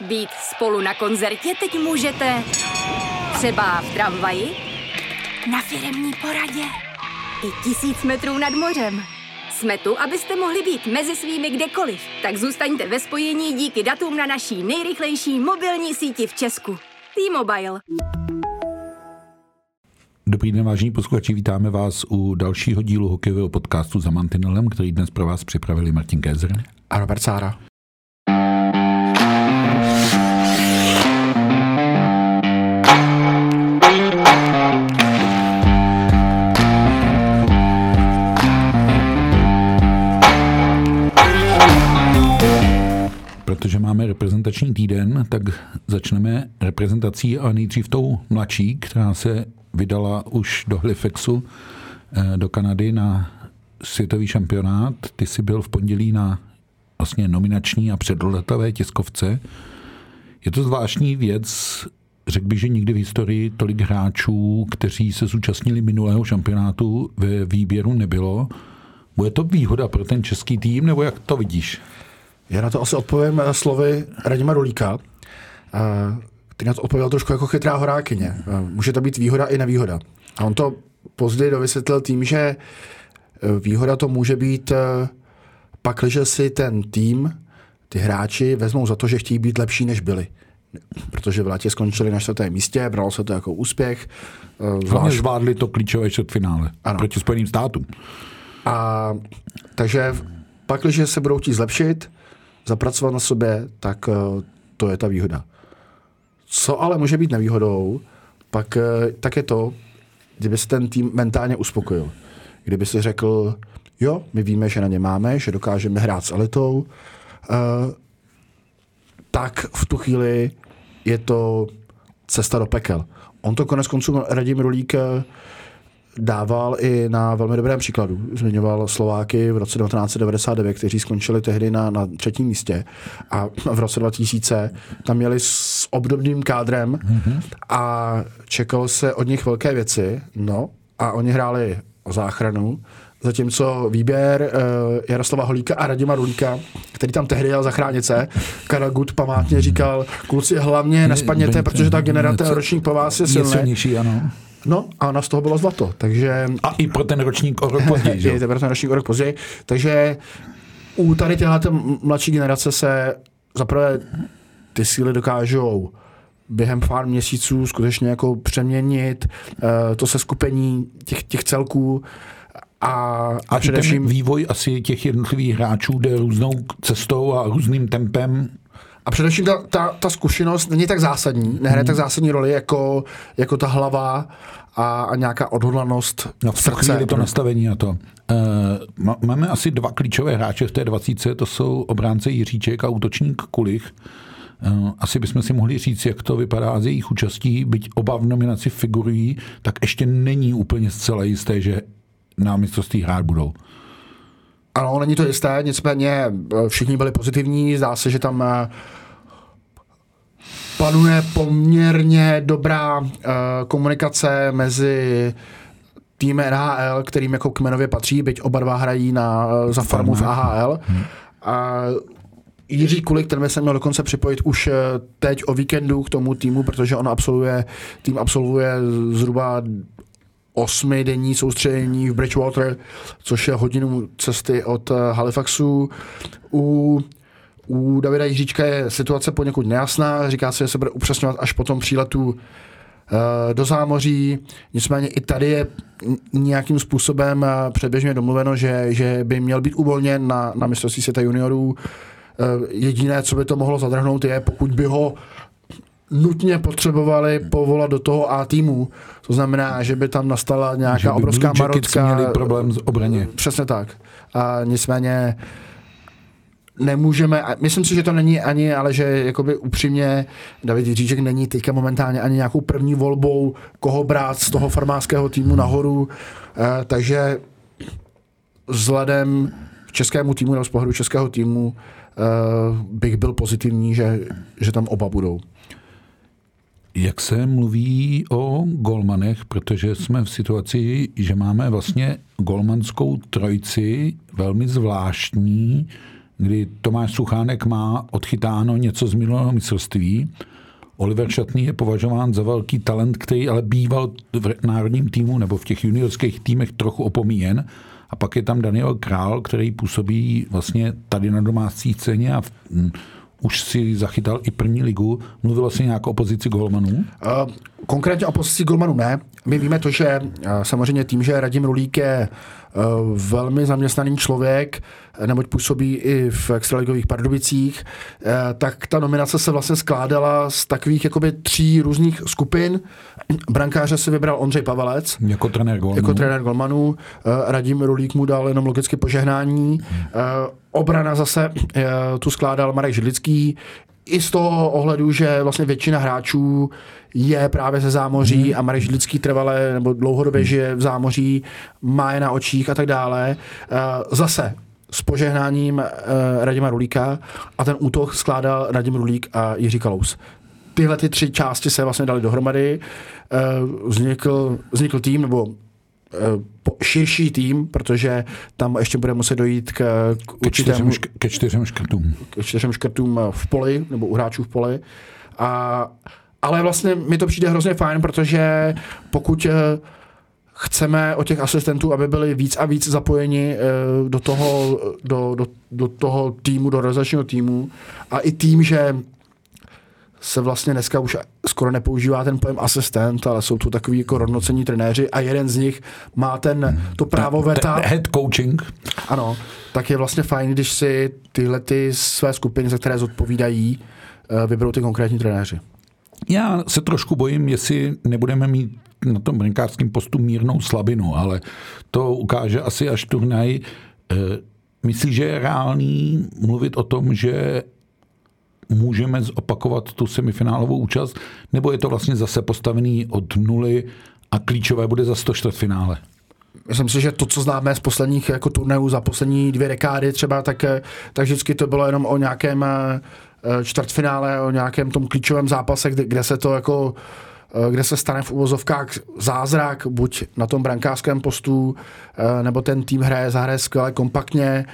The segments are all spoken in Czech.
Být spolu na koncertě teď můžete třeba v tramvaji, na firemní poradě i tisíc metrů nad mořem. Jsme tu, abyste mohli být mezi svými kdekoliv. Tak zůstaňte ve spojení díky datům na naší nejrychlejší mobilní síti v Česku. T-Mobile. Dobrý den, vážení posluchači, vítáme vás u dalšího dílu hokejového podcastu za Mantinelem, který dnes pro vás připravili Martin Kézer a Robert Sára. Protože máme reprezentační týden, tak začneme reprezentací a nejdřív tou mladší, která se vydala už do Halifaxu, eh, do Kanady na světový šampionát. Ty jsi byl v pondělí na vlastně nominační a předletové tiskovce. Je to zvláštní věc, řekl bych, že nikdy v historii tolik hráčů, kteří se zúčastnili minulého šampionátu ve výběru nebylo. Bude to výhoda pro ten český tým, nebo jak to vidíš? Já na to asi odpovím eh, slovy Radima Rulíka, eh, který na to odpověděl trošku jako chytrá horákyně. Eh, může to být výhoda i nevýhoda. A on to později dovysvětlil tím, že výhoda to může být pakliže si ten tým, ty hráči vezmou za to, že chtějí být lepší, než byli. Protože v létě skončili na čtvrtém místě, bralo se to jako úspěch. Zvlášť zvládli to klíčové čtvrtfinále proti Spojeným státům. A takže pakliže se budou chtít zlepšit, zapracovat na sobě, tak eh, to je ta výhoda. Co ale může být nevýhodou, pak, eh, tak je to, kdyby se ten tým mentálně uspokojil. Kdyby si řekl, jo, my víme, že na ně máme, že dokážeme hrát s elitou, eh, tak v tu chvíli je to cesta do pekel. On to konec konců Radim Rulík dával i na velmi dobrém příkladu. Zmiňoval Slováky v roce 1999, kteří skončili tehdy na, na třetím místě a v roce 2000 tam měli s obdobným kádrem mm-hmm. a čekalo se od nich velké věci, no a oni hráli o záchranu, Zatímco výběr uh, Jaroslava Holíka a Radima Rulíka, který tam tehdy jel zachránit se, Karel Gut památně říkal, kluci hlavně nespadněte, protože ta generace ročník po vás je silný. ano. No a ona z toho bylo zlato, takže... A i pro ten ročník o rok později, že? I pro ten ročník o rok později, takže u tady těhle mladší generace se zaprvé ty síly dokážou během pár měsíců skutečně jako přeměnit uh, to se skupení těch, těch celků a, a, především ten vývoj asi těch jednotlivých hráčů jde různou cestou a různým tempem a především ta, ta, ta zkušenost není tak zásadní, nehraje hmm. tak zásadní roli jako, jako ta hlava a, a nějaká odhodlanost no, v srdce. Chvíli to nastavení a to. Uh, máme asi dva klíčové hráče v té dvacítce, to jsou obránce Jiříček a útočník Kulich. Uh, asi bychom si mohli říct, jak to vypadá z jejich účastí, byť oba v nominaci figurují, tak ještě není úplně zcela jisté, že na mistrovství hrát budou. Ano, není to jisté, nicméně eh, všichni byli pozitivní, zdá se, že tam eh, panuje poměrně dobrá uh, komunikace mezi tým NHL, kterým jako kmenově patří, byť oba dva hrají na, za farmu v AHL. Hmm. A Jiří Kulik, ten by se měl dokonce připojit už teď o víkendu k tomu týmu, protože on absolvuje, tým absolvuje zhruba osmi denní soustředění v Bridgewater, což je hodinu cesty od eh, Halifaxu. U u Davida Jiříčka je situace poněkud nejasná, říká se, že se bude upřesňovat až po tom příletu eh, do zámoří. Nicméně i tady je nějakým způsobem eh, předběžně domluveno, že, že by měl být uvolněn na, na mistrovství světa juniorů. Jediné, co by to mohlo zadrhnout, je pokud by ho nutně potřebovali povolat do toho A týmu. To znamená, že by tam nastala nějaká že by obrovská marocká... měli problém s obraně. Přesně tak. A nicméně nemůžeme, myslím si, že to není ani, ale že jakoby upřímně David Jiříček není teďka momentálně ani nějakou první volbou, koho brát z toho farmářského týmu nahoru, e, takže vzhledem k českému týmu nebo z pohledu českého týmu e, bych byl pozitivní, že, že tam oba budou. Jak se mluví o golmanech, protože jsme v situaci, že máme vlastně golmanskou trojci velmi zvláštní, kdy Tomáš Suchánek má odchytáno něco z minulého mistrovství. Oliver Šatný je považován za velký talent, který ale býval v národním týmu nebo v těch juniorských týmech trochu opomíjen. A pak je tam Daniel Král, který působí vlastně tady na domácí scéně a v, už si zachytal i první ligu. Mluvil vlastně nějak o pozici golmanů? Uh, konkrétně o pozici golmanů ne. My víme to, že uh, samozřejmě tím, že Radim Rulík je uh, velmi zaměstnaný člověk, neboť působí i v extraligových Pardubicích, uh, tak ta nominace se vlastně skládala z takových jakoby tří různých skupin. Brankáře si vybral Ondřej Pavelec. Jako trenér golmanů. Jako trenér golmanů. Uh, Radim Rulík mu dal jenom logicky požehnání. Obrana zase tu skládal Marek Židlický. I z toho ohledu, že vlastně většina hráčů je právě ze zámoří hmm. a Marek Židlický trvalé nebo dlouhodobě hmm. žije v zámoří, má je na očích a tak dále. Uh, zase s požehnáním uh, Radima Rulíka a ten útok skládal Radim Rulík a Jiří Kalous tyhle ty tři části se vlastně dali dohromady. Uh, vznikl, vznikl tým, nebo širší tým, protože tam ještě bude muset dojít k, k určitému... Ke čtyřem škrtům. Ke čtyřem škrtům v poli, nebo u hráčů v poli. A, ale vlastně mi to přijde hrozně fajn, protože pokud chceme o těch asistentů, aby byli víc a víc zapojeni do toho, do, do, do toho týmu, do realizačního týmu a i tým, že se vlastně dneska už skoro nepoužívá ten pojem asistent, ale jsou to takový jako rovnocení trenéři a jeden z nich má ten, to právo veta. Head coaching. Ano, tak je vlastně fajn, když si tyhle ty své skupiny, za které zodpovídají, eh, vyberou ty konkrétní trenéři. Já se trošku bojím, jestli nebudeme mít na tom brankářském postu mírnou slabinu, ale to ukáže asi až turnaj. Eh, myslíš, že je reálný mluvit o tom, že můžeme zopakovat tu semifinálovou účast, nebo je to vlastně zase postavený od nuly a klíčové bude za 104 finále? Myslím si, že to, co známe z posledních jako turnajů za poslední dvě dekády třeba, tak, tak vždycky to bylo jenom o nějakém eh, čtvrtfinále, o nějakém tom klíčovém zápase, kde, kde se to jako eh, kde se stane v uvozovkách zázrak, buď na tom brankářském postu, eh, nebo ten tým hraje, zahraje skvěle kompaktně.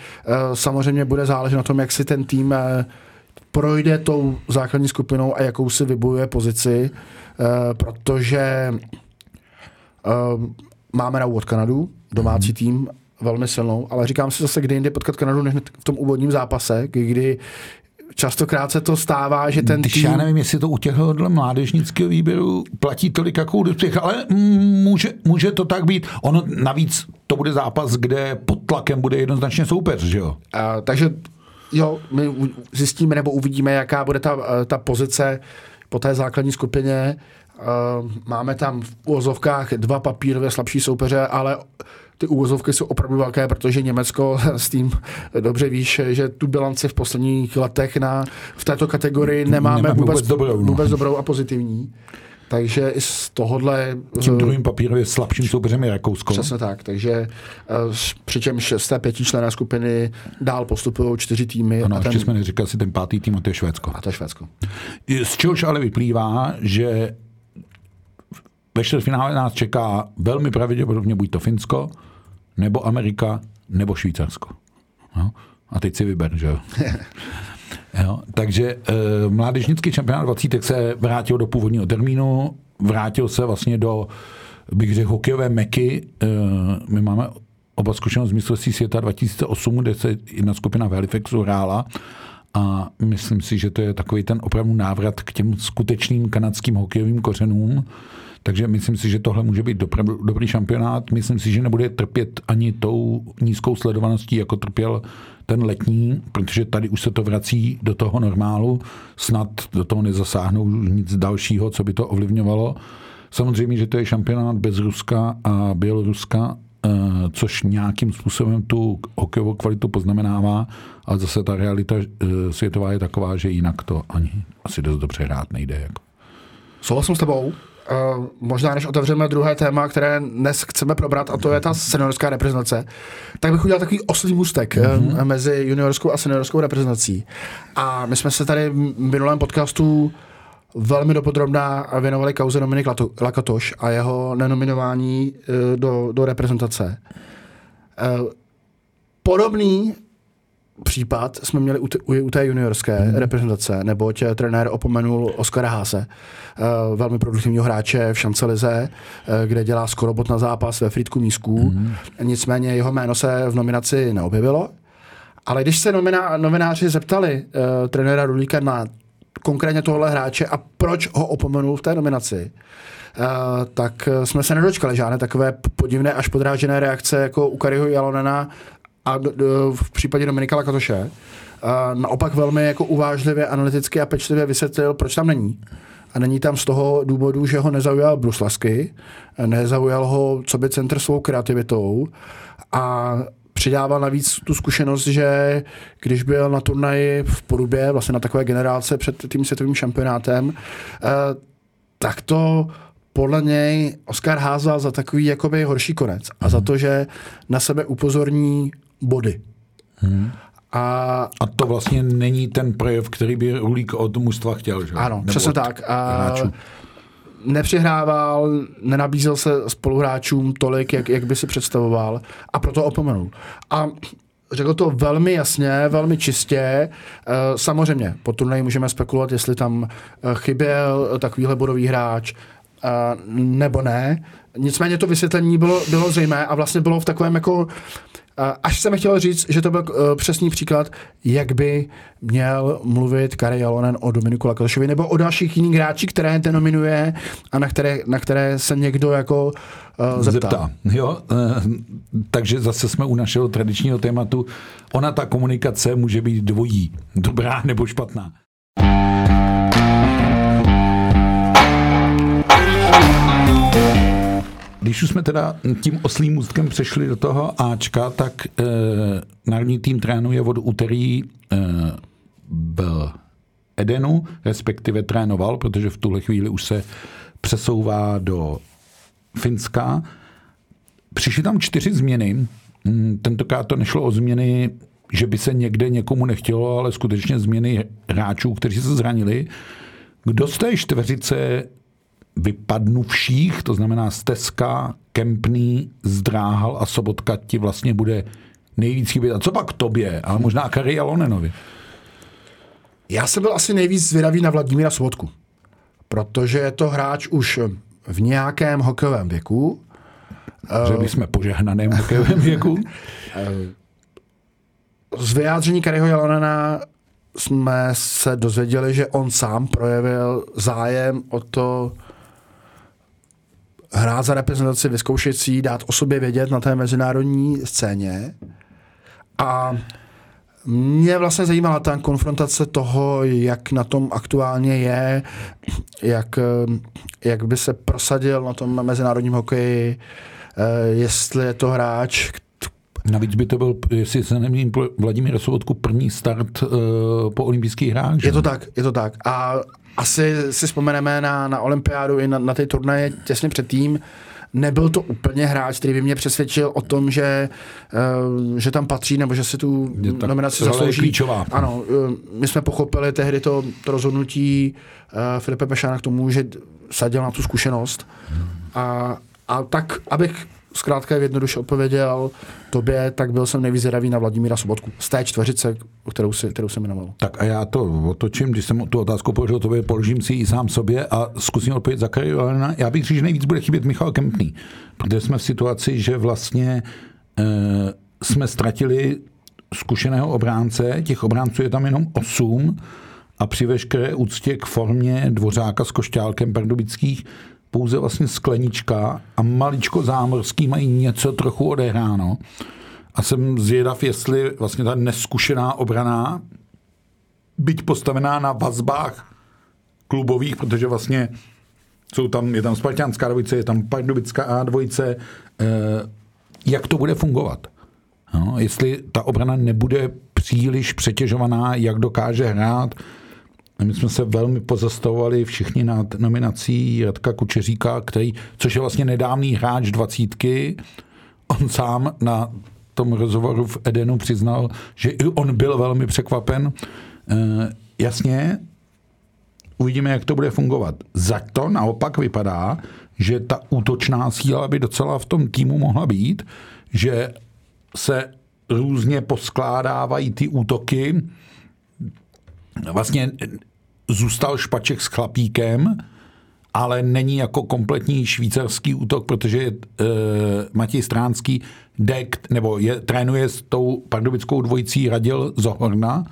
Samozřejmě bude záležet na tom, jak si ten tým projde tou základní skupinou a jakou si vybojuje pozici, protože máme na úvod Kanadu, domácí mm. tým, velmi silnou, ale říkám si zase, kdy jindy potkat Kanadu, než v tom úvodním zápase, kdy častokrát se to stává, že ten Když tým... já nevím, jestli to u těchto mládežnického výběru platí tolik jako u těch, ale může, může to tak být. Ono navíc to bude zápas, kde pod tlakem bude jednoznačně soupeř, že jo? A, takže jo, my zjistíme nebo uvidíme, jaká bude ta, ta pozice po té základní skupině. Uh, máme tam v úvozovkách dva papírově slabší soupeře, ale ty úvozovky jsou opravdu velké, protože Německo s tím dobře víš, že tu bilanci v posledních letech na, v této kategorii nemáme, nemáme vůbec, vůbec, dobrou, no. vůbec dobrou a pozitivní. Takže i z tohohle... Tím druhým papírově slabším soupeřem je Rakousko. Přesně tak, takže eh, přičemž z té pětičlené skupiny dál postupují čtyři týmy. Ano, a ten... ještě jsme neříkali si ten pátý tým, a to je Švédsko. A to je Švédsko. Z čehož ale vyplývá, že ve čtvrtfinále nás čeká velmi pravděpodobně buď to Finsko, nebo Amerika, nebo Švýcarsko. No? A teď si vyber, že jo? Jo, takže e, mládežnický šampionát 20 se vrátil do původního termínu, vrátil se vlastně do, bych řekl, hokejové meky. E, my máme oba zkušenost z mistrovství světa 2008, kde se jedna skupina v Halifaxu hrála a myslím si, že to je takový ten opravdu návrat k těm skutečným kanadským hokejovým kořenům. Takže myslím si, že tohle může být dobrý šampionát. Myslím si, že nebude trpět ani tou nízkou sledovaností, jako trpěl ten letní, protože tady už se to vrací do toho normálu, snad do toho nezasáhnou nic dalšího, co by to ovlivňovalo. Samozřejmě, že to je šampionát bez Ruska a Běloruska, eh, což nějakým způsobem tu hokejovou kvalitu poznamenává, ale zase ta realita eh, světová je taková, že jinak to ani asi dost dobře hrát nejde. Jako. Souhlasím s tebou. Uh, možná než otevřeme druhé téma, které dnes chceme probrat, a to je ta seniorská reprezentace, tak bych udělal takový oslý můstek mm-hmm. mezi juniorskou a seniorskou reprezentací. A my jsme se tady v minulém podcastu velmi dopodrobná věnovali kauze Dominik Lakatoš a jeho nenominování uh, do, do reprezentace. Uh, podobný případ jsme měli u, t- u té juniorské hmm. reprezentace, neboť trenér opomenul Oskara Hase, uh, velmi produktivního hráče v Šancelize, uh, kde dělá skoro bot na zápas ve Frýdku Mísků. Hmm. Nicméně jeho jméno se v nominaci neobjevilo. Ale když se nomina- novináři zeptali uh, trenéra Rulíka na konkrétně tohle hráče a proč ho opomenul v té nominaci, Uh, tak jsme se nedočkali žádné takové podivné až podrážené reakce jako u Kariho Jalonena a do, do, v případě Dominika Lakatoše. Uh, naopak velmi jako uvážlivě, analyticky a pečlivě vysvětlil, proč tam není. A není tam z toho důvodu, že ho nezaujal Bruslasky, nezaujal ho co by centr svou kreativitou a přidával navíc tu zkušenost, že když byl na turnaji v Porubě, vlastně na takové generálce před tím světovým šampionátem, uh, tak to podle něj Oscar házal za takový jakoby horší konec a za to, že na sebe upozorní body. Hmm. A, a to vlastně není ten projev, který by Rulík od mužstva chtěl, že? Ano, Nebo přesně tak. A nepřihrával, nenabízel se spoluhráčům tolik, jak, jak by si představoval a proto opomenul. A řekl to velmi jasně, velmi čistě. Samozřejmě, po turnaji můžeme spekulovat, jestli tam chyběl takovýhle bodový hráč, nebo ne. Nicméně to vysvětlení bylo, bylo zřejmé a vlastně bylo v takovém jako Až jsem chtěl říct, že to byl uh, přesný příklad, jak by měl mluvit Kari Jalonen o Dominiku Lakatošovi nebo o dalších jiných hráčích, které ten nominuje a na které, na které se někdo jako uh, zeptá. zeptá. Jo, uh, takže zase jsme u našeho tradičního tématu. Ona ta komunikace může být dvojí, dobrá nebo špatná. Když už jsme teda tím oslým můstkem přešli do toho Ačka, tak e, národní tým trénuje od úterý e, v Edenu, respektive trénoval, protože v tuhle chvíli už se přesouvá do Finska. Přišly tam čtyři změny. Hm, tentokrát to nešlo o změny, že by se někde někomu nechtělo, ale skutečně změny hráčů, kteří se zranili. Kdo z té čtveřice vypadnuvších, to znamená Steska, Kempný, Zdráhal a Sobotka ti vlastně bude nejvíc chybět. A co pak tobě, ale možná Kari Lonenovi? Já jsem byl asi nejvíc zvědavý na Vladimíra Sobotku, protože je to hráč už v nějakém hokejovém věku. Že by jsme požehnaném hokejovém věku. Z vyjádření Kariho Jalonena jsme se dozvěděli, že on sám projevil zájem o to hrát za reprezentaci, vyzkoušet si dát o sobě vědět na té mezinárodní scéně. A mě vlastně zajímala ta konfrontace toho, jak na tom aktuálně je, jak, jak by se prosadil na tom mezinárodním hokeji, eh, jestli je to hráč, Navíc by to byl, jestli se nemýlím, Vladimír Sobotku první start uh, po olympijských hrách. Je to tak, je to tak. A asi si vzpomeneme na, na olympiádu i na, na ty turnaje těsně předtím, nebyl to úplně hráč, který by mě přesvědčil o tom, že, uh, že tam patří nebo že si tu tak, nominaci zaslouží. klíčová. Ano, uh, my jsme pochopili tehdy to, to rozhodnutí uh, Filipe Pešána k tomu, že sadil na tu zkušenost. A, a tak, abych zkrátka jednoduše odpověděl tobě, tak byl jsem nejvíc na Vladimíra Sobotku. Z té čtveřice, kterou, si, kterou jsem jmenoval. Tak a já to otočím, když jsem tu otázku položil tobě, položím si ji sám sobě a zkusím odpovědět za Kari Já bych říct, že nejvíc bude chybět Michal Kempný, protože jsme v situaci, že vlastně e, jsme ztratili zkušeného obránce, těch obránců je tam jenom osm a při veškeré úctě k formě Dvořáka s Košťálkem Pardubických pouze vlastně sklenička a maličko zámorský mají něco trochu odehráno. A jsem zvědav, jestli vlastně ta neskušená obrana, byť postavená na vazbách klubových, protože vlastně jsou tam, je tam Spartianská dvojice, je tam Pardubická A2, eh, jak to bude fungovat? No, jestli ta obrana nebude příliš přetěžovaná, jak dokáže hrát, my jsme se velmi pozastavovali všichni nad nominací Radka Kučeříka, který, což je vlastně nedávný hráč dvacítky. On sám na tom rozhovoru v Edenu přiznal, že i on byl velmi překvapen. E, jasně, uvidíme, jak to bude fungovat. Za to naopak vypadá, že ta útočná síla by docela v tom týmu mohla být, že se různě poskládávají ty útoky. Vlastně zůstal Špaček s Chlapíkem, ale není jako kompletní švýcarský útok, protože e, Matěj Stránský dek, nebo je, trénuje s tou pardubickou dvojicí Radil Zohorna.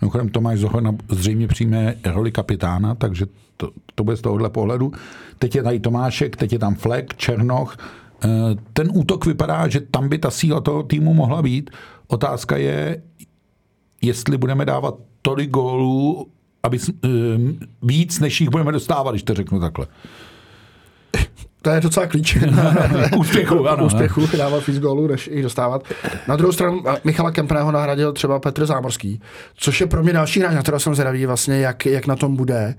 Mimochodem Tomáš Zohorna zřejmě přijme roli kapitána, takže to, to bude z tohohle pohledu. Teď je tady Tomášek, teď je tam Flek, Černoch. E, ten útok vypadá, že tam by ta síla toho týmu mohla být. Otázka je, jestli budeme dávat tolik gólů, aby um, víc, než jich budeme dostávat, když to řeknu takhle. To je docela klíč. úspěchu, ano. úspěchu dávat víc gólů, než jich dostávat. Na druhou stranu Michala Kempného nahradil třeba Petr Zámorský, což je pro mě další hráč, na kterého jsem zvědavý vlastně, jak, jak na tom bude.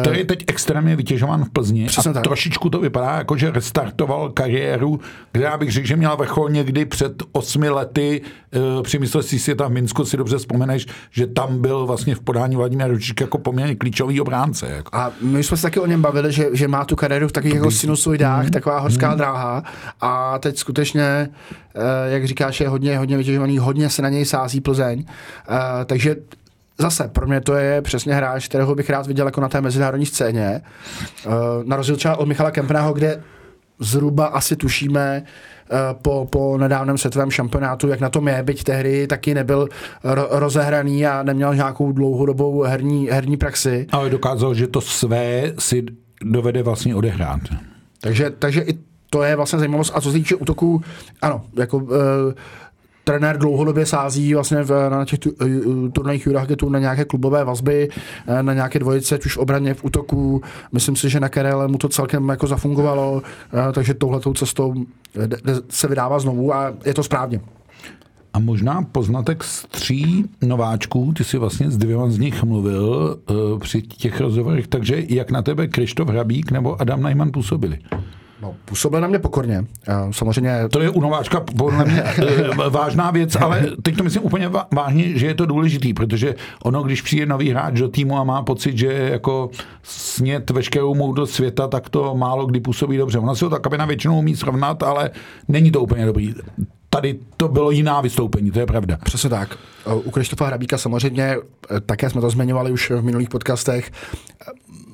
Který je teď extrémně vytěžován v Plzni Přesně a tak. trošičku to vypadá, jako že restartoval kariéru, kde já bych řekl, že měl vrchol někdy před osmi lety eh, při mistrovství světa v Minsku, si dobře vzpomeneš, že tam byl vlastně v podání Vladimíra Ručička jako poměrně klíčový obránce. Jako. A my jsme se taky o něm bavili, že, že má tu kariéru v takových jako sinusoidách dách, mm. taková horská mm. dráha a teď skutečně, eh, jak říkáš, je hodně, hodně vytěžovaný, hodně se na něj sází Plzeň, eh, takže zase, pro mě to je přesně hráč, kterého bych rád viděl jako na té mezinárodní scéně. Eh, na rozdíl třeba od Michala Kempného, kde zhruba asi tušíme, po, po nedávném světovém šampionátu, jak na tom je, byť tehdy taky nebyl ro- rozehraný a neměl nějakou dlouhodobou herní, herní praxi. Ale dokázal, že to své si dovede vlastně odehrát. Takže, takže i to je vlastně zajímavost. A co se týče útoků, ano, jako uh, trenér dlouhodobě sází vlastně v, na těch tu, uh, turnajích Juragetu na nějaké klubové vazby, uh, na nějaké dvojice, ať už obraně v útoku. Myslím si, že na Kerele mu to celkem jako zafungovalo, takže touhletou cestou se vydává znovu a je to správně. A možná poznatek z tří nováčků, ty si vlastně s dvěma z nich mluvil uh, při těch rozhovorech, takže jak na tebe Krištof Hrabík nebo Adam Najman působili? No, působil na mě pokorně. Samozřejmě... To je u nováčka podle mě eh, vážná věc, ale teď to myslím úplně vážně, že je to důležitý, protože ono, když přijde nový hráč do týmu a má pocit, že jako snět veškerou moudrost světa, tak to málo kdy působí dobře. Ona si ho ta kabina většinou umí srovnat, ale není to úplně dobrý tady to bylo jiná vystoupení, to je pravda. Přesně tak. U Krištofa Hrabíka samozřejmě, eh, také jsme to zmiňovali už v minulých podcastech,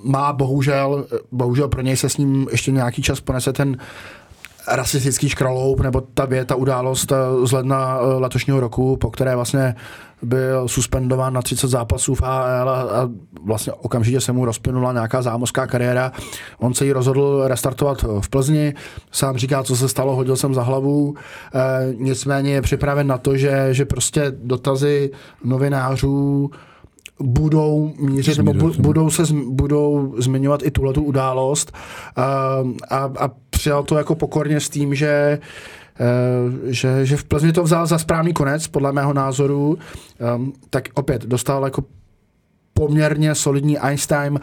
má bohužel, bohužel pro něj se s ním ještě nějaký čas ponese ten rasistický škraloup, nebo ta věta, ta událost z ledna eh, letošního roku, po které vlastně byl suspendován na 30 zápasů v AL a, a vlastně okamžitě se mu rozplynula nějaká zámořská kariéra. On se ji rozhodl restartovat v Plzni, sám říká, co se stalo, hodil jsem za hlavu, e, nicméně je připraven na to, že, že prostě dotazy novinářů budou mířit, nebo bu, budou se budou zmiňovat i tuhletu událost. A, a, a přijal to jako pokorně s tím, že Eh, že, že v Plzni to vzal za správný konec, podle mého názoru, um, tak opět dostal jako poměrně solidní Einstein, uh,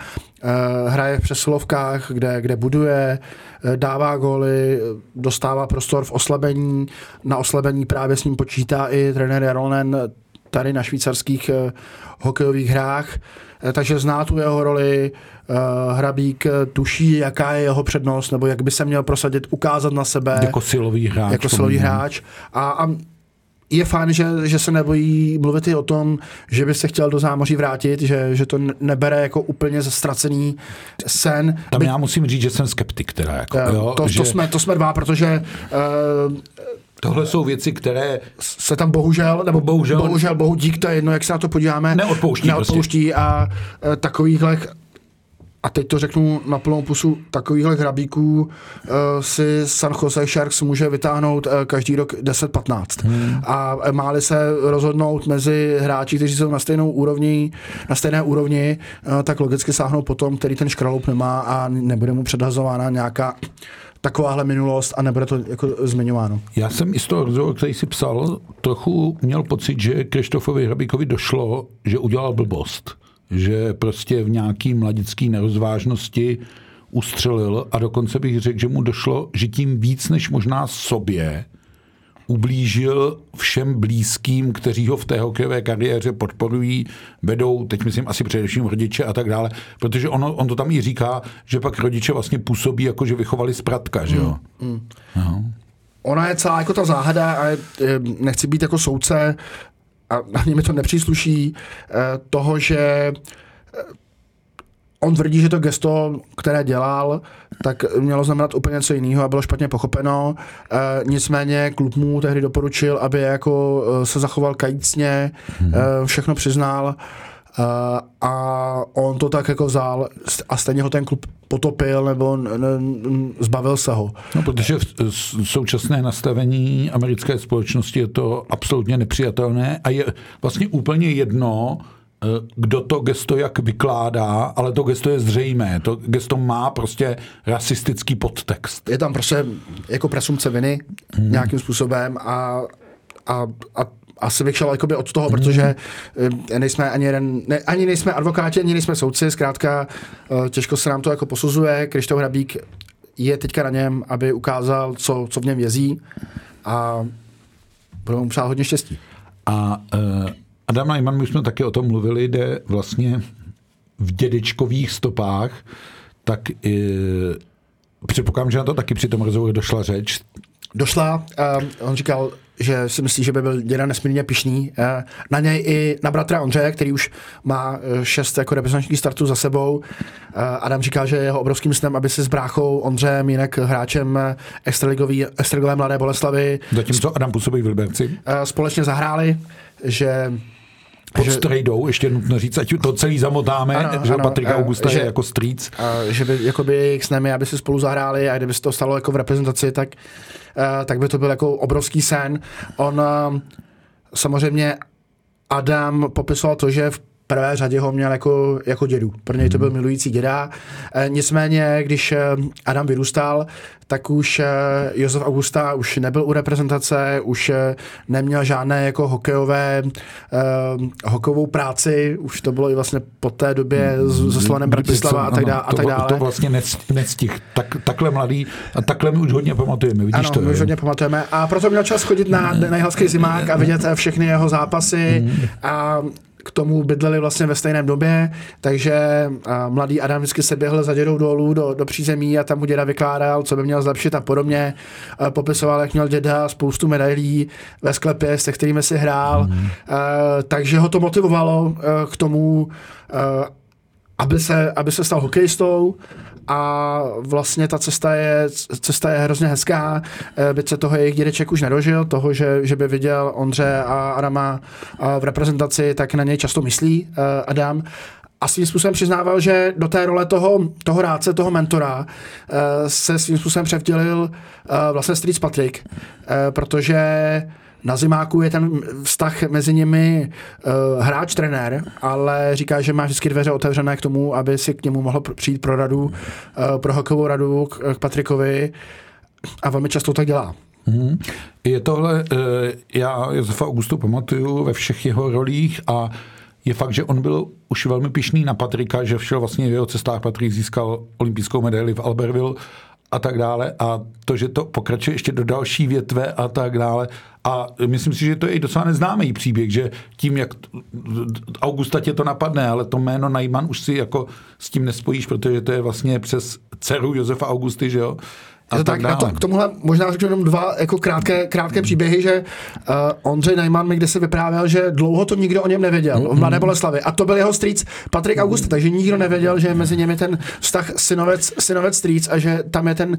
hraje v přesilovkách, kde, kde buduje, uh, dává góly, dostává prostor v oslabení, na oslabení právě s ním počítá i trenér Jaronen tady na švýcarských uh, hokejových hrách, uh, takže zná tu jeho roli, uh, Hrabík tuší, jaká je jeho přednost, nebo jak by se měl prosadit, ukázat na sebe. Jako silový hráč. Jako silový hráč. A, a je fajn, že, že se nebojí mluvit i o tom, že by se chtěl do zámoří vrátit, že, že to nebere jako úplně zastracený sen. Tam by... já musím říct, že jsem skeptik teda. Jako, uh, jo, to, že... to, jsme, to jsme dva, protože uh, Tohle jsou věci, které se tam bohužel, nebo bohužel, bohužel bohu dík, to je jedno, jak se na to podíváme, neodpouští, neodpouští prostě. a uh, takovýchhle a teď to řeknu na plnou pusu, takovýchhle hrabíků uh, si San Jose Sharks může vytáhnout uh, každý rok 10-15. Hmm. A máli se rozhodnout mezi hráči, kteří jsou na stejnou úrovni, na stejné úrovni, uh, tak logicky sáhnou potom, který ten škraloup nemá a nebude mu předhazována nějaká takováhle minulost a nebude to jako zmiňováno. Já jsem i z toho rozhovoru, který si psal, trochu měl pocit, že Krištofovi Hrabíkovi došlo, že udělal blbost že prostě v nějaký mladický nerozvážnosti ustřelil a dokonce bych řekl, že mu došlo, že tím víc než možná sobě ublížil všem blízkým, kteří ho v té hokejové kariéře podporují, vedou, teď myslím asi především rodiče a tak dále, protože ono, on to tam i říká, že pak rodiče vlastně působí jako, že vychovali z pratka, že jo? Mm, mm. No. ona je celá jako ta záhada a nechci být jako soudce a ani mi to nepřísluší eh, toho, že eh, on tvrdí, že to gesto, které dělal, tak mělo znamenat úplně něco jiného a bylo špatně pochopeno. E, nicméně klub mu tehdy doporučil, aby jako se zachoval kajícně, e, všechno přiznal. A on to tak jako vzal a stejně ho ten klub potopil nebo n- n- zbavil se ho. No, protože v současné nastavení americké společnosti je to absolutně nepřijatelné a je vlastně úplně jedno, eh, kdo to gesto jak vykládá, ale to gesto je zřejmé. To gesto má prostě rasistický podtext. Je tam prostě jako presumce viny hmm. nějakým způsobem a, a, a asi bych šel jakoby od toho, protože eh, nejsme ani jeden, ne, ani nejsme advokáti, ani nejsme soudci, zkrátka eh, těžko se nám to jako posuzuje. Krištof Hrabík je teďka na něm, aby ukázal, co, co v něm vězí a budeme mu přát hodně štěstí. A uh, Adam Najman, my jsme taky o tom mluvili, jde vlastně v dědečkových stopách, tak uh, předpokládám, že na to taky při tom rozhovoru došla řeč. Došla, uh, on říkal, že si myslí, že by byl děda nesmírně pišný. Eh, na něj i na bratra Ondřeje, který už má eh, šest jako reprezentačních startů za sebou. Eh, Adam říká, že jeho obrovským snem, aby si s bráchou Ondřejem, jinak hráčem extraligové Mladé Boleslavy. Zatímco Adam působí v Liberci. Společně zahráli, že pod že, strejdou, ještě nutno říct, ať to celý zamotáme, ano, že ano, Patrika Augusta že, je jako streets. Že by jakoby jejich snemi, aby si spolu zahráli a kdyby se to stalo jako v reprezentaci, tak Eh, tak by to byl jako obrovský sen. On eh, samozřejmě Adam popisoval to, že v prvé řadě ho měl jako, jako dědu. Pro něj to byl hmm. milující děda. E, nicméně, když Adam vyrůstal, tak už eh, Josef Augusta už nebyl u reprezentace, už eh, neměl žádné jako hokejové, uh, hokejovou práci, už to bylo i vlastně po té době s, se Slanem Bratislava a tak, dále, a tak dále. To, to vlastně nestih. Tak, takhle mladý a takhle my už hodně pamatujeme, vidíš ano, to? my už hodně pamatujeme a proto měl čas chodit na nejhalský zimák a vidět všechny jeho zápasy mm. a k tomu bydleli vlastně ve stejném době, takže mladý Adam vždycky se běhl za dědou dolů do, do přízemí a tam mu děda vykládal, co by měl zlepšit a podobně. Popisoval, jak měl děda spoustu medailí ve sklepě, se kterými si hrál. Mm. Takže ho to motivovalo k tomu, a, aby se, aby se stal hokejistou a vlastně ta cesta je, cesta je hrozně hezká, eh, byť se toho jejich dědeček už nedožil, toho, že, že by viděl Ondře a Adama eh, v reprezentaci, tak na něj často myslí eh, Adam. A svým způsobem přiznával, že do té role toho, toho rádce, toho mentora se svým způsobem převtělil vlastně Street Patrick, protože na zimáku je ten vztah mezi nimi uh, hráč-trenér, ale říká, že má vždycky dveře otevřené k tomu, aby si k němu mohl přijít pro radu, uh, pro hokejovou radu k, k Patrikovi a velmi často tak dělá. Hmm. Je tohle, uh, já Josefa Augustu pamatuju ve všech jeho rolích a je fakt, že on byl už velmi pišný na Patrika, že všel vlastně v jeho cestách Patrik získal olympijskou medaili v Albertville a tak dále a to, že to pokračuje ještě do další větve a tak dále. A myslím si, že to je i docela neznámý příběh, že tím, jak Augusta tě to napadne, ale to jméno Najman už si jako s tím nespojíš, protože to je vlastně přes dceru Josefa Augusty, že jo? A to tak, tak to, k tomuhle možná řeknu jenom dva jako krátké, krátké příběhy, že uh, Ondřej Najman mi kde se vyprávěl, že dlouho to nikdo o něm nevěděl mm-hmm. v Mladé Boleslavi. A to byl jeho strýc Patrik mm-hmm. Augusta, takže nikdo nevěděl, že mezi nimi ten vztah synovec, synovec strýc a že tam je ten, uh,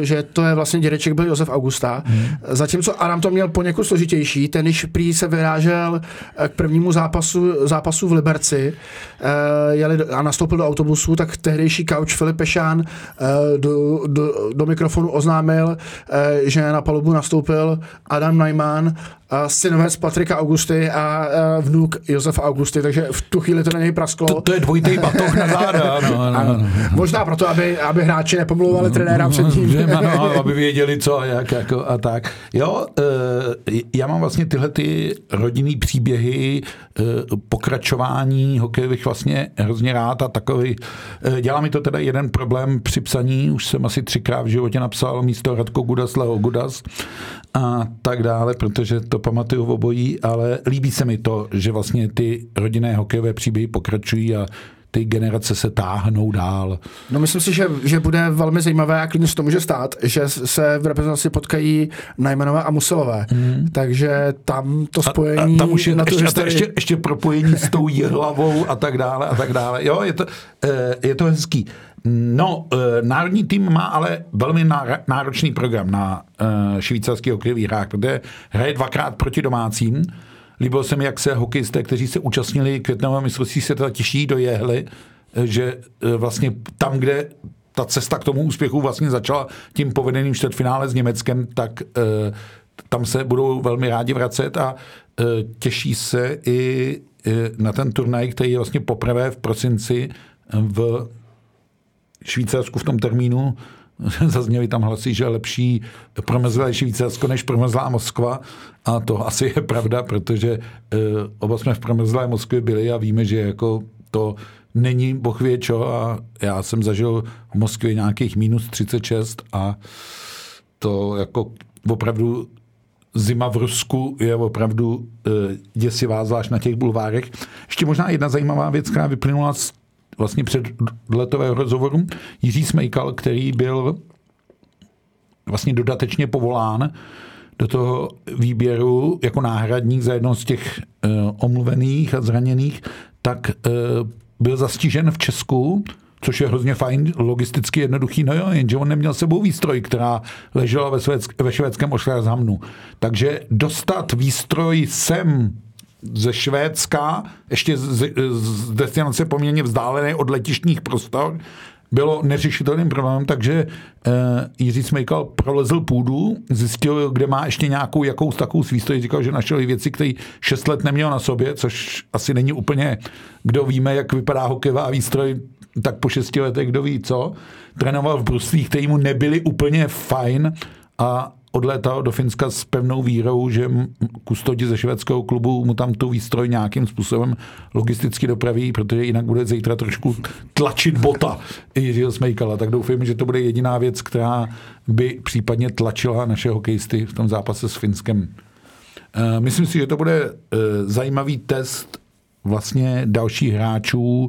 že to je vlastně dědeček byl Josef Augusta. Mm-hmm. Zatímco Aram to měl poněkud složitější, ten, když prý se vyrážel k prvnímu zápasu, zápasu v Liberci uh, jeli a nastoupil do autobusu, tak tehdejší kauč Filip Pešán uh, do, do, do mikrofonu oznámil, eh, že na palubu nastoupil Adam Najman synovec Patrika Augusty a vnuk Josefa Augusty, takže v tu chvíli to na něj prasklo. To, to je dvojitý batoh na záda, ano, ano, ano. Možná proto, aby, aby hráči nepomlouvali trenéra před tím. ano, aby věděli co a jak jako a tak. Jo, eh, já mám vlastně tyhle ty rodinný příběhy, eh, pokračování hokejových vlastně hrozně rád a takový. Eh, dělá mi to teda jeden problém při psaní, už jsem asi třikrát v životě napsal místo Radko Gudas, Leo Gudas a tak dále, protože to pamatuju v obojí, ale líbí se mi to, že vlastně ty rodinné hokejové příběhy pokračují a ty generace se táhnou dál. No myslím si, že, že bude velmi zajímavé a klidně se to může stát, že se v reprezentaci potkají Najmanové a Musilové. Hmm. Takže tam to spojení... A, a tam už je na ještě, historii... ještě, ještě propojení s tou hlavou a tak dále a tak dále. Jo, je to, eh, je to hezký. No, eh, národní tým má ale velmi náročný program na eh, švýcarský hokejový hrách, protože hraje dvakrát proti domácím. Líbilo se mi, jak se hokejisté, kteří se účastnili květnového mistrovství světa těší do jehly, eh, že vlastně tam, kde ta cesta k tomu úspěchu vlastně začala tím povedeným čtvrtfinále s Německem, tak tam se budou velmi rádi vracet a těší se i na ten turnaj, který je vlastně poprvé v prosinci v Švýcarsku v tom termínu zazněly tam hlasy, že je lepší promrzlé Švýcarsko než promrzlá Moskva. A to asi je pravda, protože uh, oba jsme v promrzlé Moskvě byli a víme, že jako to není boh ví čo a já jsem zažil v Moskvě nějakých minus 36 a to jako opravdu zima v Rusku je opravdu uh, děsivá, zvlášť na těch bulvárech. Ještě možná jedna zajímavá věc, která vyplynula z vlastně před letového rozhovoru Jiří Smejkal, který byl vlastně dodatečně povolán do toho výběru jako náhradník za jednou z těch uh, omluvených a zraněných, tak uh, byl zastižen v Česku, což je hrozně fajn, logisticky jednoduchý, no jo, jenže on neměl sebou výstroj, která ležela ve, švédsk- ve švédském Ošlarzhamnu. Takže dostat výstroj sem ze Švédska, ještě z, z destinace poměrně vzdálené od letištních prostor, bylo neřešitelným problémem, takže uh, Jiří Smejkal prolezl půdu, zjistil, kde má ještě nějakou jakou takovou výstroj, říkal, že našel věci, které šest let neměl na sobě, což asi není úplně, kdo víme, jak vypadá hokejová výstroj, tak po šesti letech, kdo ví co. Trénoval v bruslích, které mu nebyly úplně fajn a odlétal do Finska s pevnou vírou, že kustodi ze švédského klubu mu tam tu výstroj nějakým způsobem logisticky dopraví, protože jinak bude zítra trošku tlačit bota Jiřího Smejkala. Tak doufám, že to bude jediná věc, která by případně tlačila naše hokejisty v tom zápase s Finskem. Eh, myslím si, že to bude eh, zajímavý test vlastně dalších hráčů,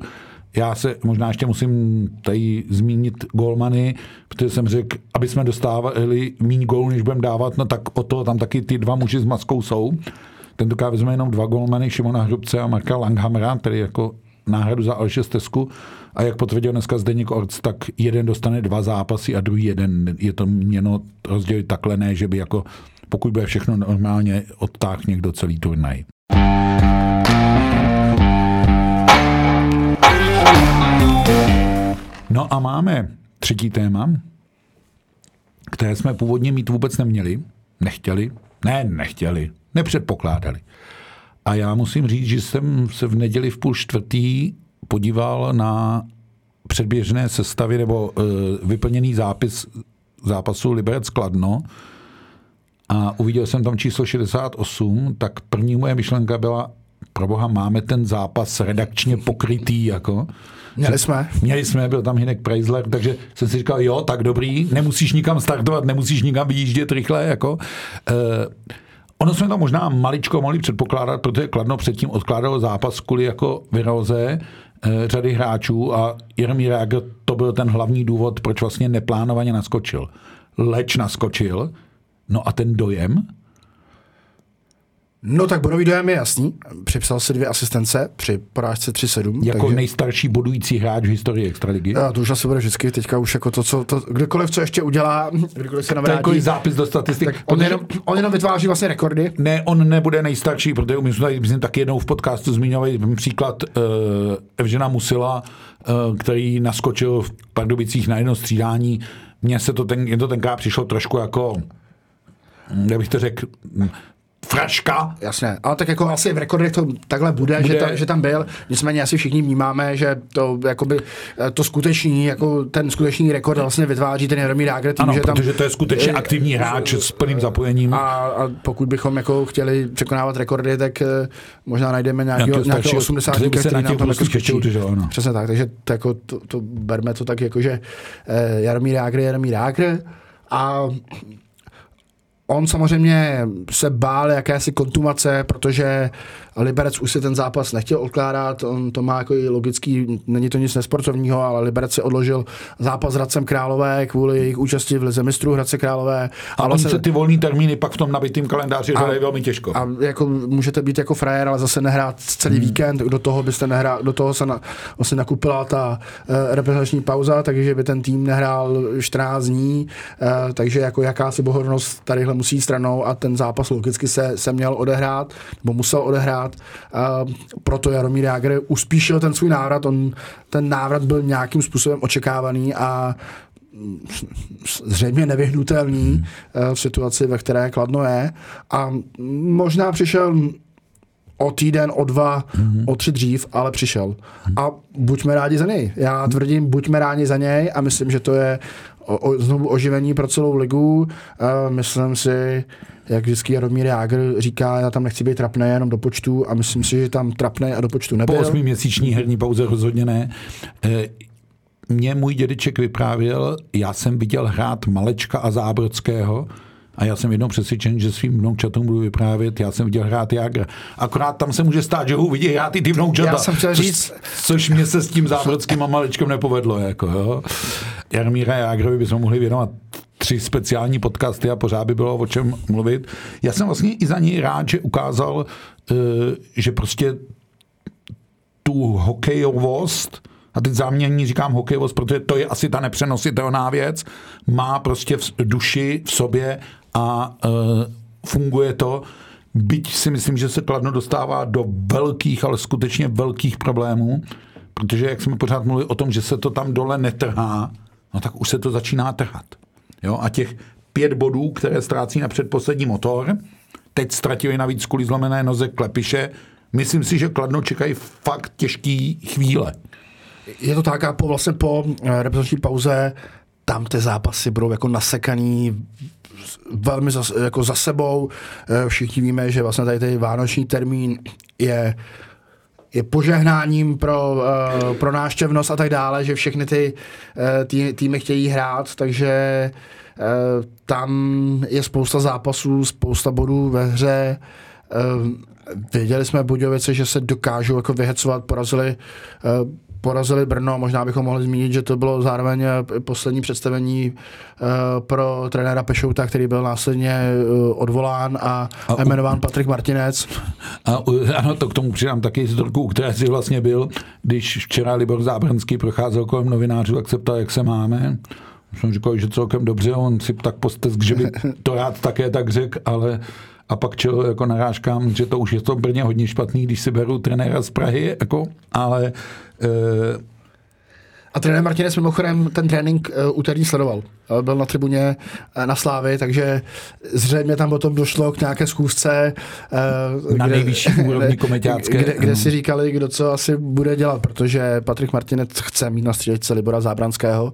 já se možná ještě musím tady zmínit golmany, protože jsem řekl, aby jsme dostávali méně gólů, než budeme dávat, no tak o to tam taky ty dva muži s maskou jsou. Tentokrát vezmeme jenom dva golmany, Šimona Hrubce a Marka Langhamera, který jako náhradu za Alše Stesku. A jak potvrdil dneska Zdeněk Orc, tak jeden dostane dva zápasy a druhý jeden. Je to měno rozdělit takhle, ne, že by jako pokud bude všechno normálně, odtáhl někdo celý turnaj. No a máme třetí téma, které jsme původně mít vůbec neměli, nechtěli, ne, nechtěli, nepředpokládali. A já musím říct, že jsem se v neděli v půl čtvrtý podíval na předběžné sestavy nebo e, vyplněný zápis zápasu Liberec Kladno a uviděl jsem tam číslo 68, tak první moje myšlenka byla, pro boha, máme ten zápas redakčně pokrytý, jako. Měli jsme. Měli jsme, byl tam Hinek Preisler, takže jsem si říkal, jo, tak dobrý, nemusíš nikam startovat, nemusíš nikam vyjíždět rychle, jako. E, ono jsme to možná maličko mohli předpokládat, protože Kladno předtím odkládalo zápas kvůli jako vyroze e, řady hráčů a Jeremy Rager to byl ten hlavní důvod, proč vlastně neplánovaně naskočil. Leč naskočil, no a ten dojem, No tak bodový dojem je jasný. Připsal si dvě asistence při porážce 3-7. Jako takže... nejstarší bodující hráč v historii Extraligy. A to už asi bude vždycky. Teďka už jako to, co to, kdekoliv, co ještě udělá, kdykoliv se navrátí. Takový zápis do statistik. Tak on, jenom, on jenom vytváří vlastně rekordy. Ne, on nebude nejstarší, protože my jsme tady myslím, taky jednou v podcastu zmiňovali příklad uh, Evžena Musila, uh, který naskočil v Pardubicích na jedno střídání. Mně se to ten, to tenkrát přišlo trošku jako jak bych to řekl, fraška. Jasně, ale tak jako asi v rekordech to takhle bude, bude. Že, ta, že, tam byl. Nicméně asi všichni vnímáme, že to jakoby, eh, to skutečný, jako ten skutečný rekord vlastně vytváří ten Jaromír Jágr tím, ano, že tam... protože to je skutečně aktivní hráč s plným zapojením. A, a pokud bychom jako chtěli překonávat rekordy, tak uh, možná najdeme nějakého, nějakého 80 který, který nám tam jako Přesně tak, takže to, jako, to, to berme to tak jako, že uh, Jaromír Jágr, Jaromír Jágr a On samozřejmě se bál jakési kontumace, protože Liberec už si ten zápas nechtěl odkládat, on to má jako i logický, není to nic nesportovního, ale Liberec si odložil zápas s Hradcem Králové kvůli jejich účasti v Lize mistrů Hradce Králové. A ale se ty volné termíny pak v tom nabitém kalendáři hledají velmi těžko. A jako můžete být jako frajer, ale zase nehrát celý hmm. víkend, do toho byste nehrál, do toho se na, vlastně nakupila ta uh, reprezentační pauza, takže by ten tým nehrál 14 dní, uh, takže jako jakási bohornost tadyhle musí stranou a ten zápas logicky se, se měl odehrát, nebo musel odehrát. Uh, proto Jaromír Jágr uspíšil ten svůj návrat, on, ten návrat byl nějakým způsobem očekávaný a zřejmě nevyhnutelný v situaci, ve které Kladno je. A možná přišel o týden, o dva, mm-hmm. o tři dřív, ale přišel. Mm-hmm. A buďme rádi za něj. Já tvrdím, buďme rádi za něj a myslím, že to je o, o, znovu oživení pro celou ligu. Uh, myslím si, jak vždycky Jaromír Jágr říká, já tam nechci být trapný jenom do počtu a myslím si, že tam trapný a do počtu nebyl. Po osmiměsíční herní pauze rozhodně ne. E, mě můj dědeček vyprávěl, já jsem viděl hrát Malečka a Zábrodského, a já jsem jednou přesvědčen, že svým vnoučatům budu vyprávět, já jsem viděl hrát Jágra. Akorát tam se může stát, že ho uvidí hrát i ty vnoučata. Já jsem chtěl říct... Což, což mě se s tím závodským a malečkem nepovedlo. Jako, jo. Jarmíra Jágrovi bychom mohli věnovat tři speciální podcasty a pořád by bylo o čem mluvit. Já jsem vlastně i za něj rád, že ukázal, eh, že prostě tu hokejovost, a teď záměrně říkám hokejovost, protože to je asi ta nepřenositelná věc, má prostě v duši, v sobě a e, funguje to. Byť si myslím, že se Kladno dostává do velkých, ale skutečně velkých problémů, protože jak jsme pořád mluvili o tom, že se to tam dole netrhá, no tak už se to začíná trhat. Jo? A těch pět bodů, které ztrácí na předposlední motor, teď ztratili navíc kvůli zlomené noze Klepiše, myslím si, že Kladno čekají fakt těžký chvíle. Je to tak a po, vlastně po eh, reprezentační pauze tam ty zápasy budou jako nasekaný velmi za, jako za sebou. Eh, všichni víme, že vlastně tady ten vánoční termín je je požehnáním pro, uh, pro náštěvnost a tak dále, že všechny ty uh, tý, týmy chtějí hrát, takže uh, tam je spousta zápasů, spousta bodů ve hře. Uh, věděli jsme Budějovice, že se dokážou jako vyhecovat, porazili uh, porazili Brno. Možná bychom mohli zmínit, že to bylo zároveň eh, poslední představení uh, pro trenéra Pešouta, který byl následně uh, odvolán a, a jmenován Patrik Martinec. A, ano, to k tomu přidám taky historku, které si vlastně byl, když včera Libor Zábranský procházel kolem novinářů, tak se ptal, jak se máme. Jsem říkal, že celkem dobře, on si tak postesk, že by to rád také tak řekl, ale a pak čel jako narážkám, že to už je to Brně hodně špatný, když si beru trenéra z Prahy, jako, ale a trenér Martinez mimochodem ten trénink uh, úterý sledoval. Uh, byl na tribuně uh, na Slávy, takže zřejmě tam potom došlo k nějaké. Uh, na kde, nejvyšší úrovni kometácké. Kde, kde si říkali, kdo co asi bude dělat, protože Patrik Martinez chce mít na střílečce Libora Zábranského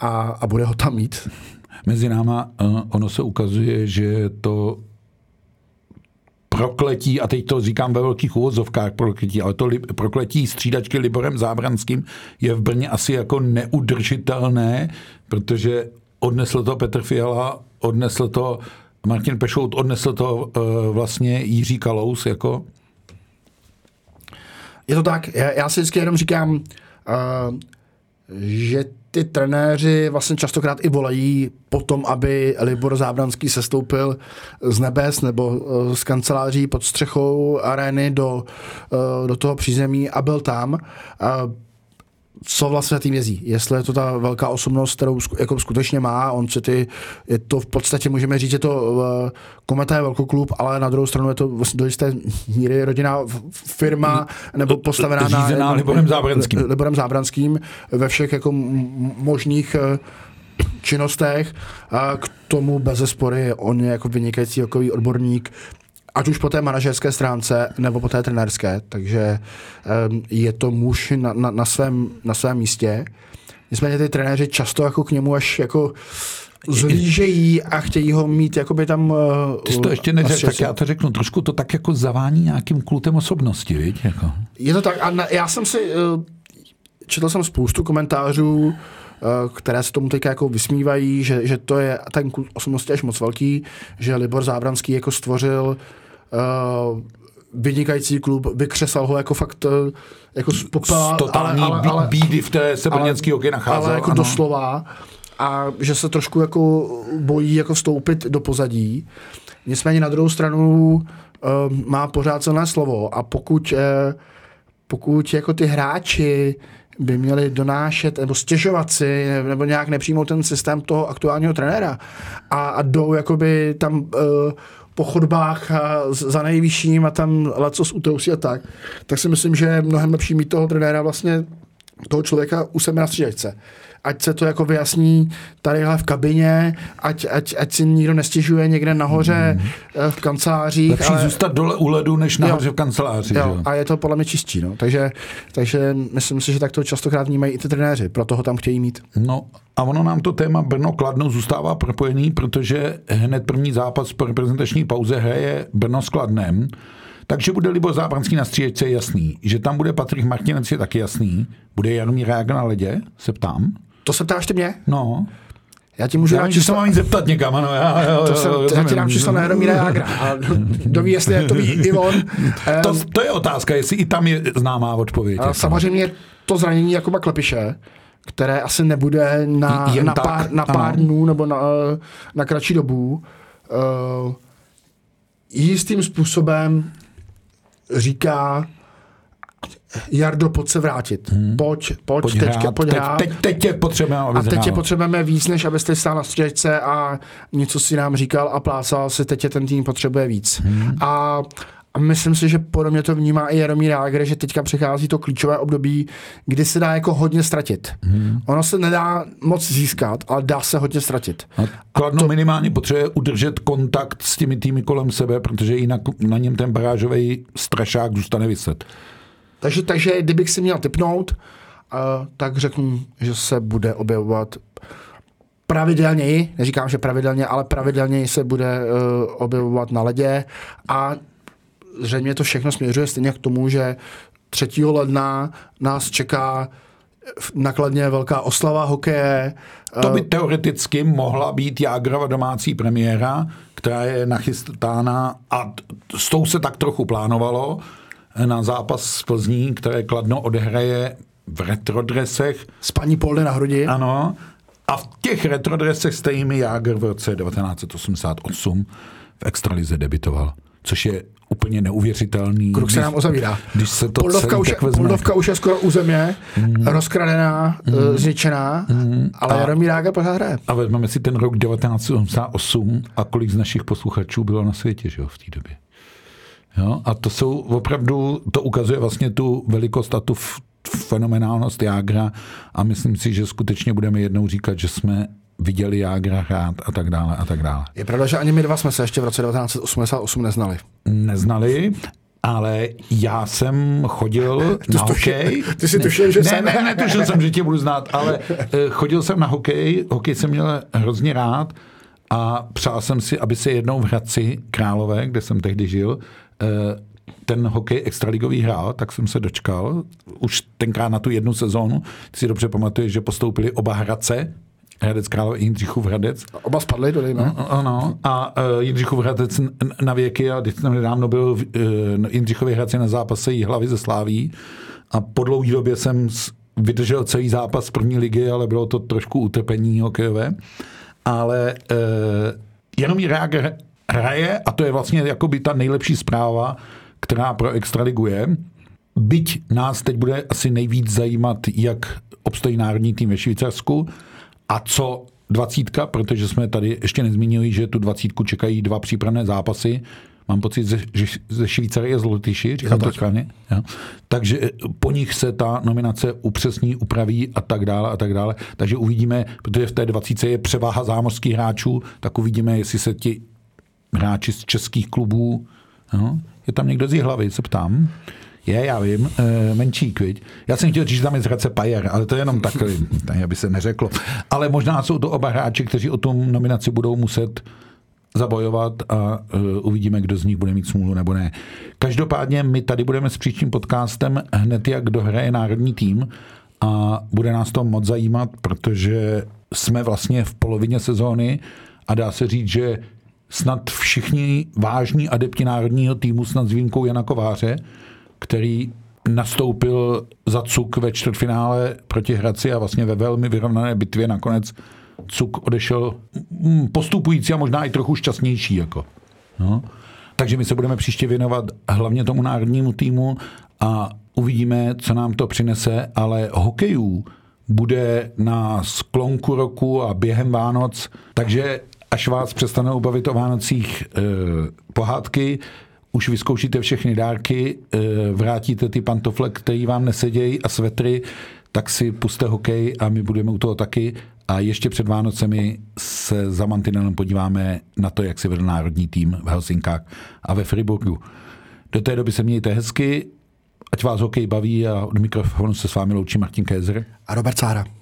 a, a bude ho tam mít. Mezi náma uh, ono se ukazuje, že to prokletí, a teď to říkám ve velkých úvozovkách prokletí, ale to li, prokletí střídačky Liborem Zábranským je v Brně asi jako neudržitelné, protože odnesl to Petr Fiala, odnesl to Martin Pešout, odnesl to uh, vlastně Jiří Kalous, jako? Je to tak, já, já si vždycky jenom říkám, uh, že ty trenéři vlastně častokrát i volají potom, aby Libor Zábranský sestoupil z nebes nebo eh, z kanceláří pod střechou arény do, eh, do toho přízemí a byl tam co vlastně tým jezdí. Jestli je to ta velká osobnost, kterou jako skutečně má, on se ty, je to v podstatě, můžeme říct, že to uh, Kometa je velký klub, ale na druhou stranu je to vlastně do jisté míry rodinná firma, nebo postavená na Liborem Zábranským. Liborem Zábranským ve všech jako možných uh, činnostech. A k tomu bez zespory on je jako vynikající takový odborník, ať už po té manažerské stránce nebo po té trenérské, takže um, je to muž na, na, na, svém, na svém místě. Nicméně ty trenéři často jako k němu až jako zlížejí a chtějí ho mít jakoby tam... Uh, Ty jsi to ještě neřekl, tak já to řeknu. Trošku to tak jako zavání nějakým kultem osobnosti, viď? Jako. Je to tak a na, já jsem si... Uh, četl jsem spoustu komentářů, které se tomu teďka jako vysmívají, že, že to je ten kult osobnosti až moc velký, že Libor Zábranský jako stvořil uh, vynikající klub, vykřesal ho jako fakt eh, jako z popela, Totální ale, ale, ale, bídy v té se brněnský hokej nacházel. Ale jako ano. doslova a že se trošku jako bojí jako vstoupit do pozadí. Nicméně na druhou stranu uh, má pořád celé slovo a pokud, uh, pokud jako ty hráči by měli donášet nebo stěžovat si nebo nějak nepřijmout ten systém toho aktuálního trenéra a, a jdou jakoby tam uh, po chodbách a za nejvyšším a tam lecos utrousí a tak, tak si myslím, že je mnohem lepší mít toho trenéra vlastně toho člověka u sebe na střídačce ať se to jako vyjasní tadyhle v kabině, ať, ať, ať si nikdo nestěžuje někde nahoře mm. v kancelářích. Lepší ale... zůstat dole u ledu, než nahoře jo. v kanceláři. Jo. Jo. A je to podle mě čistí. No. Takže, takže myslím si, že tak to častokrát vnímají i ty trenéři, proto ho tam chtějí mít. No a ono nám to téma Brno Kladno zůstává propojený, protože hned první zápas po reprezentační pauze hraje Brno s Kladnem. Takže bude Libor Zábranský na stříječce jasný, že tam bude Patrik Martinec je taky jasný, bude Jaromír Rága na ledě, se ptám. To se ptáš ty mě? No. Já ti můžu já dát číslo. mám zeptat někam, ano. Já, jo, to jsem, jo, já ti dám číslo na Jaromíra Jágra. A kdo ví, jestli to ví i on. To, to je otázka, jestli i tam je známá odpověď. A jako. samozřejmě to zranění Jakuba Klepiše, které asi nebude na, na tak, pár, na pár dnů nebo na, na kratší dobu, uh, jistým způsobem říká, Jardo, pojď se vrátit. Hmm. Pojď, pojď, pojď teď, hrát. pojď hrát. Teď, teď, teď tě potřebujeme, A teď tě potřebujeme víc, než abyste stál na střečce a něco si nám říkal a plásal si, teď tě ten tým potřebuje víc. Hmm. A, a myslím si, že podobně to vnímá i Jaromír Jágr, že teďka přichází to klíčové období, kdy se dá jako hodně ztratit. Hmm. Ono se nedá moc získat, ale dá se hodně ztratit. A Kladno to... minimálně potřebuje udržet kontakt s těmi týmy kolem sebe, protože jinak na něm ten barážový strašák zůstane vyset. Takže, takže kdybych si měl typnout, uh, tak řeknu, že se bude objevovat pravidelněji, neříkám, že pravidelně, ale pravidelněji se bude uh, objevovat na ledě a zřejmě to všechno směřuje stejně k tomu, že 3. ledna nás čeká nakladně velká oslava hokeje. To by teoreticky mohla být Jágrova domácí premiéra, která je nachystána a s tou se tak trochu plánovalo na zápas z Plzní, které Kladno odehraje v retrodresech. S paní Polny na hrudi. Ano. A v těch retrodresech stejný Jágr v roce 1988 v extralize debitoval, což je úplně neuvěřitelný. Kruk se nám uzavírá. Když se to Poldovka, už, tak vezme. Poldovka už je skoro u země, mm. rozkradená, mm. zničená, mm. ale a, Jaromír Jágr pořád hraje. A vezmeme si ten rok 1988 a kolik z našich posluchačů bylo na světě že jo, v té době. Jo? A to jsou opravdu, to ukazuje vlastně tu velikost a tu fenomenálnost Jágra a myslím si, že skutečně budeme jednou říkat, že jsme viděli Jágra hrát a tak dále a tak dále. Je pravda, že ani my dva jsme se ještě v roce 1988 neznali. Neznali, ale já jsem chodil ty na hokej. Ty si tušil, že ne, jsem... Ne, netušil jsem, že tě budu znát, ale eh, chodil jsem na hokej, hokej jsem měl hrozně rád a přál jsem si, aby se jednou v Hradci Králové, kde jsem tehdy žil, ten hokej extraligový hrál, tak jsem se dočkal. Už tenkrát na tu jednu sezónu. Ty si dobře pamatuješ, že postoupili oba Hradce, Hradec Králové i Jindřichův Hradec. Oba spadli do no? Ano. A uh, Jindřichův Hradec na věky a když jsem nedávno byl uh, Jindřichově Hradci na zápase jí hlavy ze Sláví a po dlouhé době jsem vydržel celý zápas první ligy, ale bylo to trošku utrpení hokejové. Ale uh, jenom Reager hraje a to je vlastně jakoby ta nejlepší zpráva, která pro Extraligu je. Byť nás teď bude asi nejvíc zajímat, jak obstojí národní tým ve Švýcarsku a co dvacítka, protože jsme tady ještě nezmínili, že tu dvacítku čekají dva přípravné zápasy. Mám pocit, že ze Švýcary je z Lotyši, říkám to správně. Ja. Takže po nich se ta nominace upřesní, upraví a tak dále a tak dále. Takže uvidíme, protože v té dvacítce je převáha zámořských hráčů, tak uvidíme, jestli se ti hráči z českých klubů. No, je tam někdo z hlavy, se ptám. Je, já vím, e, menší kviď. Já jsem chtěl říct, že tam je z Hradce Pajer, ale to je jenom takový, tak aby se neřeklo. Ale možná jsou to oba hráči, kteří o tom nominaci budou muset zabojovat a uh, uvidíme, kdo z nich bude mít smůlu nebo ne. Každopádně my tady budeme s příštím podcastem hned, jak dohraje národní tým a bude nás to moc zajímat, protože jsme vlastně v polovině sezóny a dá se říct, že snad všichni vážní adepti národního týmu, snad s výjimkou Jana Kováře, který nastoupil za Cuk ve čtvrtfinále proti Hradci a vlastně ve velmi vyrovnané bitvě nakonec Cuk odešel mm, postupující a možná i trochu šťastnější. Jako. No. Takže my se budeme příště věnovat hlavně tomu národnímu týmu a uvidíme, co nám to přinese, ale hokejů bude na sklonku roku a během Vánoc, takže až vás přestanou bavit o Vánocích eh, pohádky, už vyzkoušíte všechny dárky, eh, vrátíte ty pantofle, které vám nesedějí a svetry, tak si puste hokej a my budeme u toho taky. A ještě před Vánocemi se za mantinelem podíváme na to, jak se vedl národní tým v Helsinkách a ve Friburgu. Do té doby se mějte hezky, ať vás hokej baví a od mikrofonu se s vámi loučí Martin Kézer a Robert Sára.